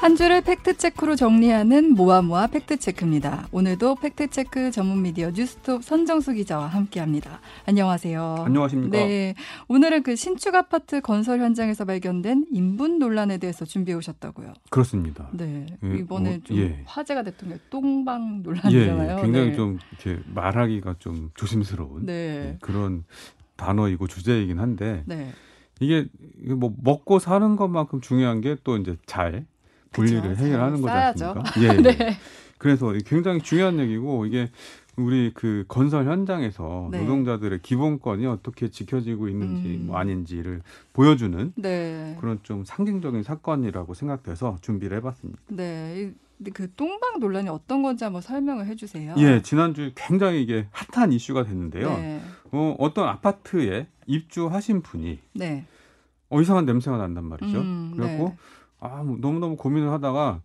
한 주를 팩트체크로 정리하는 모아모아 팩트체크입니다. 오늘도 팩트체크 전문 미디어 뉴스톱 선정수 기자와 함께합니다. 안녕하세요. 안녕하십니까. 네, 오늘은 그 신축 아파트 건설 현장에서 발견된 인분 논란에 대해서 준비해 오셨다고요. 그렇습니다. 네, 예, 이번에 어, 좀 예. 화제가 됐던 게 똥방 예, 논란이잖아요. 예, 굉장히 네. 좀 이렇게 말하기가 좀 조심스러운 네, 예, 그런 단어이고 주제이긴 한데 네, 이게 뭐 먹고 사는 것만큼 중요한 게 또 이제 잘 분리를 해결하는 잘 거지. 않습니까? 예, 예. 네, 그래서 굉장히 중요한 얘기고 이게 우리 그 건설 현장에서 네. 노동자들의 기본권이 어떻게 지켜지고 있는지 음. 뭐 아닌지를 보여주는 네, 그런 좀 상징적인 사건이라고 생각돼서 준비를 해봤습니다. 네. 그 똥방 논란이 어떤 건지 한번 설명을 해주세요. 예, 지난주 굉장히 이게 핫한 이슈가 됐는데요. 네, 어, 어떤 아파트에 입주하신 분이 네, 어, 이상한 냄새가 난단 말이죠. 음, 그래갖고 네. 아, 뭐 너무너무 고민을 하다가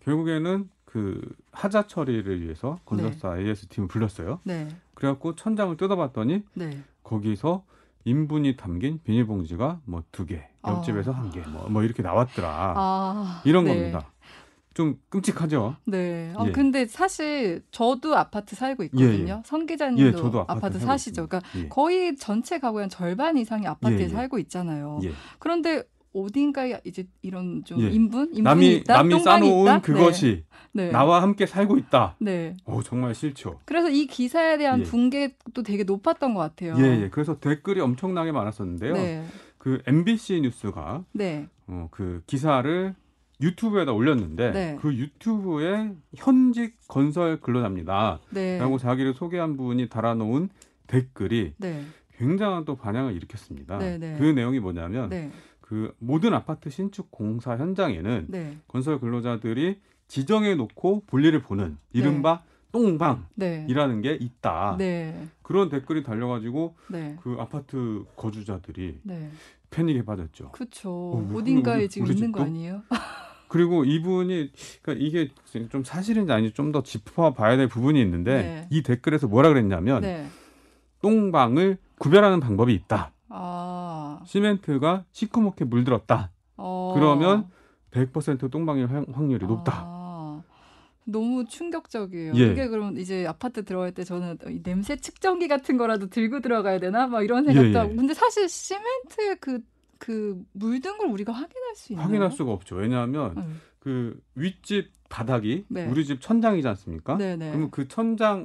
결국에는 그 하자 처리를 위해서 건설사 AS 팀을 불렀어요. 네, 그래갖고 천장을 뜯어봤더니 네. 거기서 인분이 담긴 비닐봉지가 뭐 두 개, 옆집에서 한 개, 뭐, 뭐 이렇게 나왔더라. 아, 이런 네. 겁니다. 좀 끔찍하죠. 네. 아, 예. 근데 사실 저도 아파트 살고 있거든요. 예, 성 기자님도 예, 아파트, 아파트 사시죠. 있습니다. 그러니까 예. 거의 전체 가구의 한 절반 이상이 아파트에 예, 예. 살고 있잖아요. 예. 그런데 어딘가에 이제 이런 좀 예. 인분, 인분이 남이 있다, 남이 싸놓은 있다? 그것이 네. 네. 나와 함께 살고 있다. 네. 어 정말 싫죠. 그래서 이 기사에 대한 예. 붕괴도 되게 높았던 것 같아요. 예, 예. 그래서 댓글이 엄청나게 많았었는데요. 네. 그 MBC 뉴스가 네. 어, 그 기사를 유튜브에다 올렸는데 네. 그 유튜브에 현직 건설 근로자입니다. 네. 라고 자기를 소개한 분이 달아놓은 댓글이 네. 굉장한 또 반향을 일으켰습니다. 네, 네. 그 내용이 뭐냐면 네. 그 모든 아파트 신축 공사 현장에는 네. 건설 근로자들이 지정해 놓고 볼일을 보는 이른바 똥방이라는 네. 게 있다. 네. 그런 댓글이 달려가지고 네. 그 아파트 거주자들이 네. 패닉에 빠졌죠. 그쵸. 어, 어딘가에 지금 있는 거 집도? 아니에요? 그리고 이분이 그러니까 이게 좀 사실인지 아닌지 좀 더 짚어봐야 될 부분이 있는데 네. 이 댓글에서 뭐라 그랬냐면 네. 똥방을 구별하는 방법이 있다. 아. 시멘트가 시커멓게 물들었다. 어. 그러면 100% 똥방일 확- 확률이 높다. 아, 너무 충격적이에요. 예. 이게 그럼 이제 아파트 들어갈 때 저는 이 냄새 측정기 같은 거라도 들고 들어가야 되나? 막 이런 생각도 예, 예. 하고. 근데 사실 시멘트에 그, 그 물든 걸 우리가 확인할 수 있나요? 확인할 수가 없죠. 왜냐하면 네. 그 윗집 바닥이 네. 우리 집 천장이지 않습니까? 네 네. 그러면 그 천장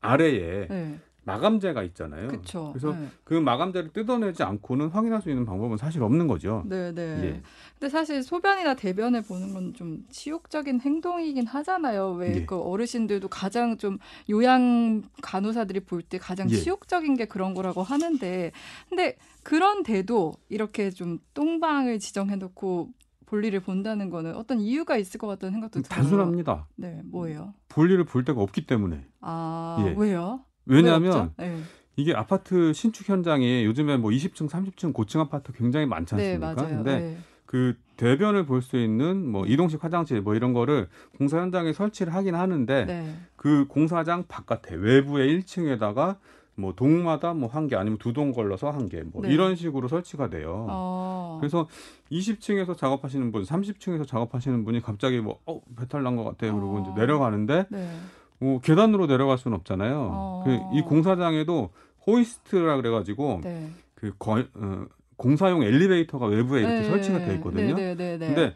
아래에 네. 마감재가 있잖아요. 그쵸. 그래서 네. 그 마감재를 뜯어내지 않고는 확인할 수 있는 방법은 사실 없는 거죠. 네 네. 예. 근데 사실 소변이나 대변을 보는 건 좀 치욕적인 행동이긴 하잖아요. 왜 예. 그 어르신들도 가장 좀 요양 간호사들이 볼 때 가장 예. 치욕적인 게 그런 거라고 하는데, 근데 그런데도 이렇게 좀 똥방을 지정해 놓고 볼일을 본다는 거는 어떤 이유가 있을 것 같다는 생각도 들어요. 단순합니다. 네, 뭐예요? 볼일을 볼 데가 없기 때문에. 아 예. 왜요? 왜 왜냐하면? 네. 이게 아파트 신축 현장이 요즘에 뭐 20층, 30층 고층 아파트 굉장히 많지 네, 않습니까? 맞아요. 근데 네. 그 대변을 볼 수 있는 뭐 이동식 화장실 뭐 이런 거를 공사 현장에 설치를 하긴 하는데 네. 그 공사장 바깥에 외부에 1층에다가 뭐 동마다 뭐 한 개 아니면 두 동 걸러서 한 개뭐 네. 이런 식으로 설치가 돼요. 어. 그래서 20층에서 작업하시는 분, 30층에서 작업하시는 분이 갑자기 뭐 어, 배탈 난 것 같아. 그러고 어. 이제 내려가는데 네. 뭐 계단으로 내려갈 수는 없잖아요. 어. 그 이 공사장에도 호이스트라 그래가지고 네. 그 거, 어, 공사용 엘리베이터가 외부에 이렇게 네. 설치가 돼 있거든요. 네, 네, 네, 네. 근데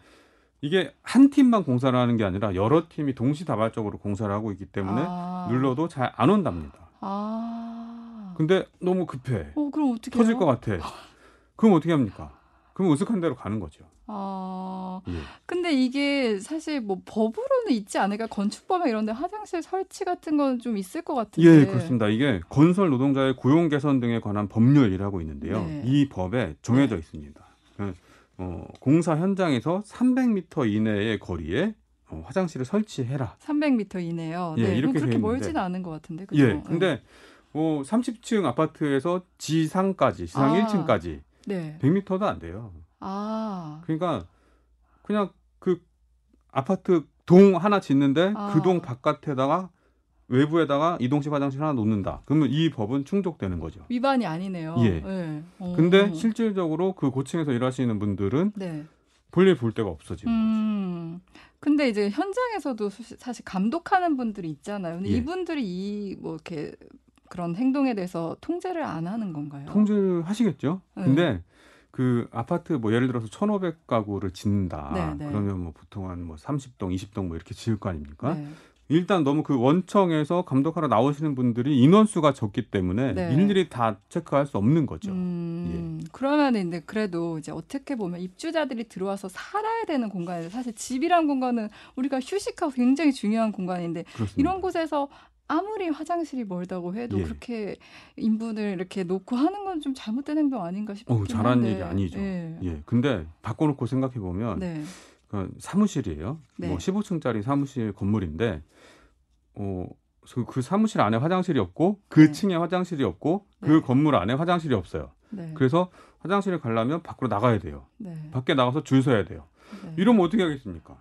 이게 한 팀만 공사를 하는 게 아니라 여러 팀이 동시다발적으로 공사를 하고 있기 때문에 아. 눌러도 잘 안 온답니다. 아. 근데 너무 급해. 어, 그럼 어떻게 터질 것 같아. 그럼 어떻게 합니까? 그럼 으슥한 대로 가는 거죠. 아. 예. 근데 이게 사실 뭐 법으로는 있지 않을까? 건축법에 이런 데 화장실 설치 같은 건 좀 있을 것 같은데. 예, 그렇습니다. 이게 건설 노동자의 고용 개선 등에 관한 법률이라고 있는데요. 네. 이 법에 정해져 있습니다. 그, 어, 공사 현장에서 300m 이내의 거리에 어, 화장실을 설치해라. 300m 이내요. 예, 네. 이렇게 그렇게. 멀지는 않은 것 같은데. 그죠? 예, 근데 뭐 30층 아파트에서 지상까지, 지상 아. 1층까지 네. 100m도 안 돼요. 아. 그러니까 그냥 그 아파트 동 하나 짓는데 아. 그동 바깥에다가 외부에다가 이동식 화장실 하나 놓는다. 그러면 이 법은 충족되는 거죠. 위반이 아니네요. 예. 네. 어. 근데 실질적으로 그 고층에서 일하시는 분들은 네. 볼일 볼 데가 없어지는 거죠. 음. 근데 이제 현장에서도 수- 사실 감독하는 분들이 있잖아요. 근데 예. 이분들이 이 뭐 이렇게 그런 행동에 대해서 통제를 안 하는 건가요? 통제를 하시겠죠. 네. 근데 그 아파트 뭐 예를 들어서 1,500가구를 짓는다. 네, 네. 그러면 뭐 보통 한뭐 30동, 20동 뭐 이렇게 지을 거 아닙니까? 네. 일단 너무 그 원청에서 감독하러 나오시는 분들이 인원수가 적기 때문에 네. 일일이 다 체크할 수 없는 거죠. 음, 그러면 근데 그래도 이제 어떻게 보면 입주자들이 들어와서 살아야 되는 공간인데 사실 집이란 공간은 우리가 휴식하고 굉장히 중요한 공간인데 그렇습니다. 이런 곳에서 아무리 화장실이 멀다고 해도 예. 그렇게 인분을 이렇게 놓고 하는 건 좀 잘못된 행동 아닌가 잘한 한데. 일이 아니죠. 예. 예. 근데 바꿔놓고 생각해 보면 네. 그 사무실이에요. 네. 뭐 15층짜리 사무실 건물인데 어. 그, 그 사무실 안에 화장실이 없고 그 네. 층에 화장실이 없고 그 네. 건물 안에 화장실이 없어요. 네. 그래서 화장실을 가려면 밖으로 나가야 돼요. 네. 밖에 나가서 줄 서야 돼요. 네. 이러면 어떻게 하겠습니까?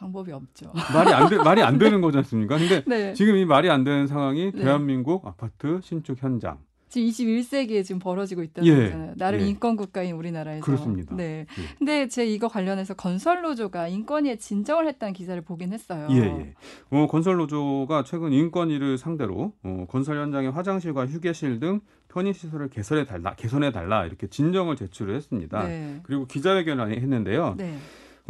방법이 없죠. 말이 안 돼, 말이 안 되는 거지 않습니까? 근데 네. 지금 이 말이 안 되는 상황이 네. 대한민국 아파트 신축 현장. 지금 21세기에 지금 벌어지고 있다는 예. 거잖아요. 나름 예. 인권 국가인 우리나라에서. 그렇습니다. 네. 예. 근데 제 이거 관련해서 건설 노조가 인권위에 진정을 했다는 기사를 보긴 했어요. 예, 예. 어, 건설 노조가 최근 인권위를 상대로 어, 건설 현장의 화장실과 휴게실 등 편의 시설을 개선해 달라, 개선해 달라 이렇게 진정을 제출을 했습니다. 네. 그리고 기자회견을 했는데요. 네.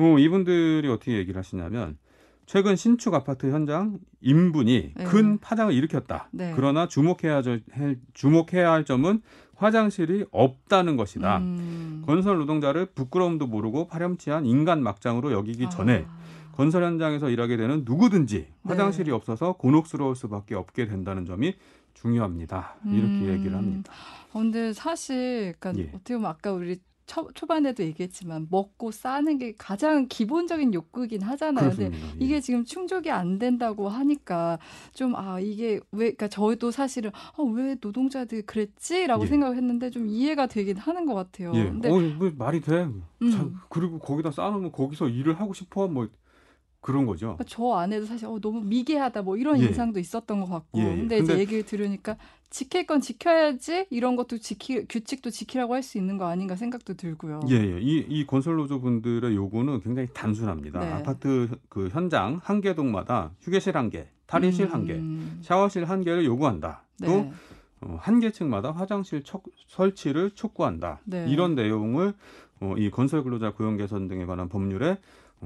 어, 이분들이 어떻게 얘기를 하시냐면 최근 신축 아파트 현장 인분이 네. 큰 파장을 일으켰다. 네. 그러나 주목해야, 할 주목해야 할 점은 화장실이 없다는 것이다. 음. 건설 노동자를 부끄러움도 모르고 파렴치한 인간 막장으로 여기기 전에 아. 건설 현장에서 일하게 되는 누구든지 네. 화장실이 없어서 곤혹스러울 수밖에 없게 된다는 점이 중요합니다. 이렇게 음. 얘기를 합니다. 어, 근데 사실 그러니까 예. 어떻게 보면 아까 우리 초, 초반에도 얘기했지만 먹고 싸는 게 가장 기본적인 욕구긴 하잖아요. 근데 그렇습니다. 예. 이게 지금 충족이 안 된다고 하니까 좀 아 이게 왜 그러니까 저도 사실은 아, 왜 노동자들이 그랬지라고 예. 생각을 했는데 좀 이해가 되긴 하는 것 같아요. 예. 근데 어, 뭐 말이 돼. 음. 자, 그리고 거기다 쌓아놓으면 거기서 일을 하고 싶어 뭐 그런 거죠. 그러니까 저 안에도 사실 어, 너무 미개하다 뭐 이런 예. 인상도 있었던 것 같고 예, 예. 근데 이제 근데- 얘기를 들으니까 지킬 건 지켜야지 이런 것도 지키 규칙도 지키라고 할 수 있는 거 아닌가 생각도 들고요. 예, 예. 이, 이 건설 노조 분들의 요구는 굉장히 단순합니다. 네. 아파트 그 현장 한 개 동마다 휴게실 한 개, 탈의실 한 개, 음, 샤워실 한 개를 요구한다. 또 네. 어, 한개 층마다 화장실 척- 설치를 촉구한다. 네. 이런 내용을 어, 이 건설 근로자 고용 개선 등에 관한 법률에 어,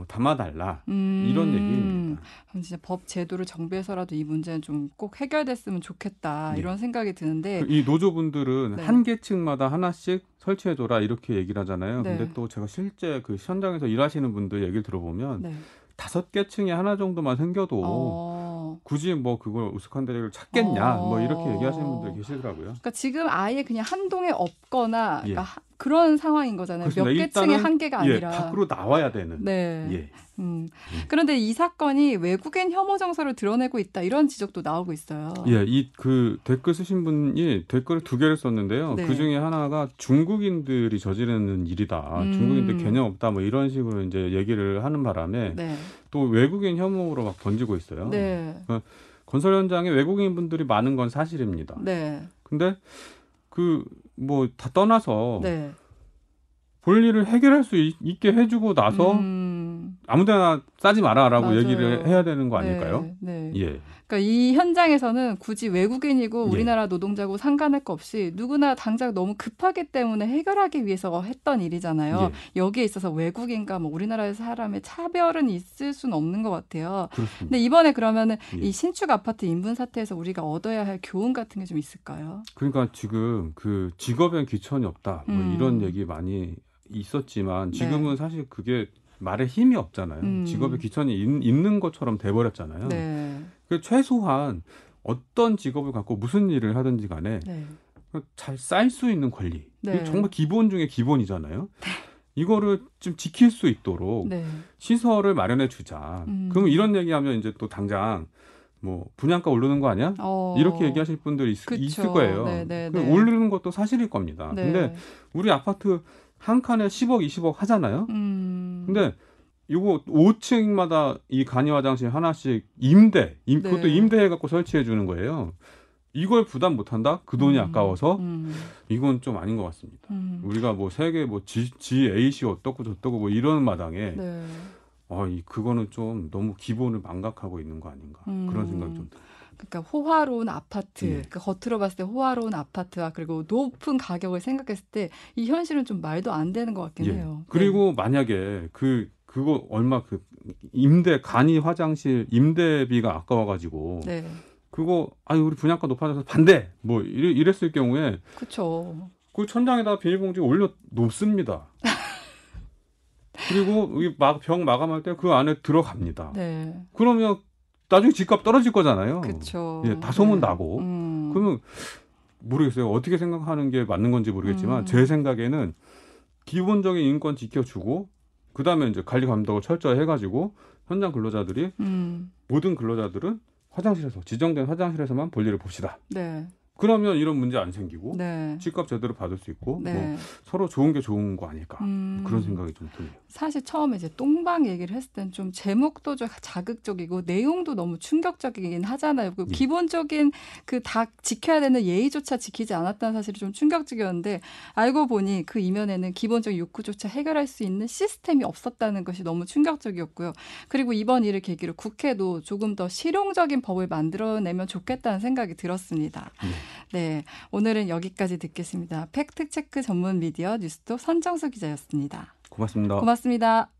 담아달라. 음, 이런 얘기입니다. 그럼 진짜 법 제도를 정비해서라도 이 문제는 좀 꼭 해결됐으면 좋겠다 예. 이런 생각이 드는데 이 노조분들은 네. 한개 층마다 하나씩 설치해줘라 이렇게 얘기를 하잖아요. 네. 근데 또 제가 실제 그 현장에서 일하시는 분들 얘기를 들어보면 네. 다섯 개 층에 하나 정도만 생겨도 어, 굳이 뭐 그걸 우스칸 데리를 찾겠냐 어. 뭐 이렇게 얘기하시는 분들 계시더라고요. 그러니까 지금 아예 그냥 한 동에 없거나 예. 그러니까 하- 그런 상황인 거잖아요. 몇 그렇습니다. 개 층에 일단은, 한 개가 예, 아니라. 밖으로 나와야 되는. 네. 예. 음. 예. 그런데 이 사건이 외국인 혐오 정서를 드러내고 있다 이런 지적도 나오고 있어요. 예, 이 그 댓글 쓰신 분이 댓글을 두 개를 썼는데요. 네. 그 중에 하나가 중국인들이 저지르는 일이다. 음. 중국인들 개념 없다. 뭐 이런 식으로 이제 얘기를 하는 바람에 네. 또 외국인 혐오로 막 번지고 있어요. 네. 건설 현장에 외국인 분들이 많은 건 사실입니다. 네. 근데 그 뭐 다 떠나서 네. 볼 일을 해결할 수 있, 게 해주고 나서 음, 아무데나 싸지 마라라고 맞아요. 얘기를 해야 되는 거 아닐까요? 네. 네. 예. 그러니까 이 현장에서는 굳이 외국인이고 예. 우리나라 노동자고 상관할 거 없이 누구나 당장 너무 급하기 때문에 해결하기 위해서 했던 일이잖아요. 예. 여기에 있어서 외국인과 뭐 우리나라의 사람의 차별은 있을 수는 없는 것 같아요. 그렇습니다. 근데 이번에 그러면은 예. 이 신축 아파트 인분 사태에서 우리가 얻어야 할 교훈 같은 게 좀 있을까요? 그러니까 지금 그 직업엔 귀천이 없다 뭐 음. 이런 얘기 많이 있었지만 네. 지금은 사실 그게 말에 힘이 없잖아요. 음. 직업에 귀천이 있, 있는 것처럼 돼버렸잖아요. 네. 그 최소한 어떤 직업을 갖고 무슨 일을 하든지 간에 네. 잘쌀수 있는 권리. 네. 정말 기본 중에 기본이잖아요. 이거를 좀 지킬 수 있도록 네. 시설을 마련해 주자. 음. 그럼 이런 얘기하면 이제 또 당장 뭐 분양가 오르는 거 아니야? 어. 이렇게 얘기하실 분들이 있. 있을 거예요. 네, 네, 그 네. 오르는 것도 사실일 겁니다. 네. 근데 우리 아파트 한 칸에 10억, 20억 하잖아요. 음. 근데 이거 5층마다 이 간이 화장실 하나씩 임대, 임, 네. 그것도 임대해 갖고 설치해 주는 거예요. 이걸 부담 못 한다? 그 돈이 음. 아까워서 음. 이건 좀 아닌 것 같습니다. 음. 우리가 뭐 세계 뭐 G, GAC 어떻고 저떻고 뭐 이런 마당에 네. 아, 이 그거는 좀 너무 기본을 망각하고 있는 거 아닌가 음. 그런 생각이 좀 들어요. 그러니까 호화로운 아파트, 예. 그 겉으로 봤을 때 호화로운 아파트와 그리고 높은 가격을 생각했을 때 이 현실은 좀 말도 안 되는 것 같긴 예. 해요. 그리고 만약에 그 그거 얼마 그 임대 간이 화장실 임대비가 아까워가지고 네, 네. 그거 아니 우리 분양가 높아져서 반대 뭐 이래, 이랬을 경우에 그렇죠. 그 천장에다 비닐봉지 올려 놓습니다. 그리고 막 병 마감할 때 그 안에 들어갑니다. 네, 그러면 나중에 집값 떨어질 거잖아요. 그렇죠. 예, 다 소문 나고. 음. 그러면 모르겠어요. 어떻게 생각하는 게 맞는 건지 모르겠지만 음. 제 생각에는 기본적인 인권 지켜주고 그다음에 이제 관리 감독을 철저히 해가지고 현장 근로자들이 음. 모든 근로자들은 화장실에서 지정된 화장실에서만 볼일을 봅시다. 네, 그러면 이런 문제 안 생기고 네, 집값 제대로 받을 수 있고 네. 뭐 서로 좋은 게 좋은 거 아닐까 음. 그런 생각이 좀 드네요. 사실 처음에 이제 똥방 얘기를 했을 땐 좀 제목도 좀 자극적이고 내용도 너무 충격적이긴 하잖아요. 그 예. 기본적인 그 다 지켜야 되는 예의조차 지키지 않았다는 사실이 좀 충격적이었는데 알고 보니 그 이면에는 기본적 욕구조차 해결할 수 있는 시스템이 없었다는 것이 너무 충격적이었고요. 그리고 이번 일을 계기로 국회도 조금 더 실용적인 법을 만들어내면 좋겠다는 생각이 들었습니다. 네, 오늘은 여기까지 듣겠습니다. 팩트체크 전문 미디어 뉴스톱 선정수 기자였습니다. 고맙습니다. 고맙습니다.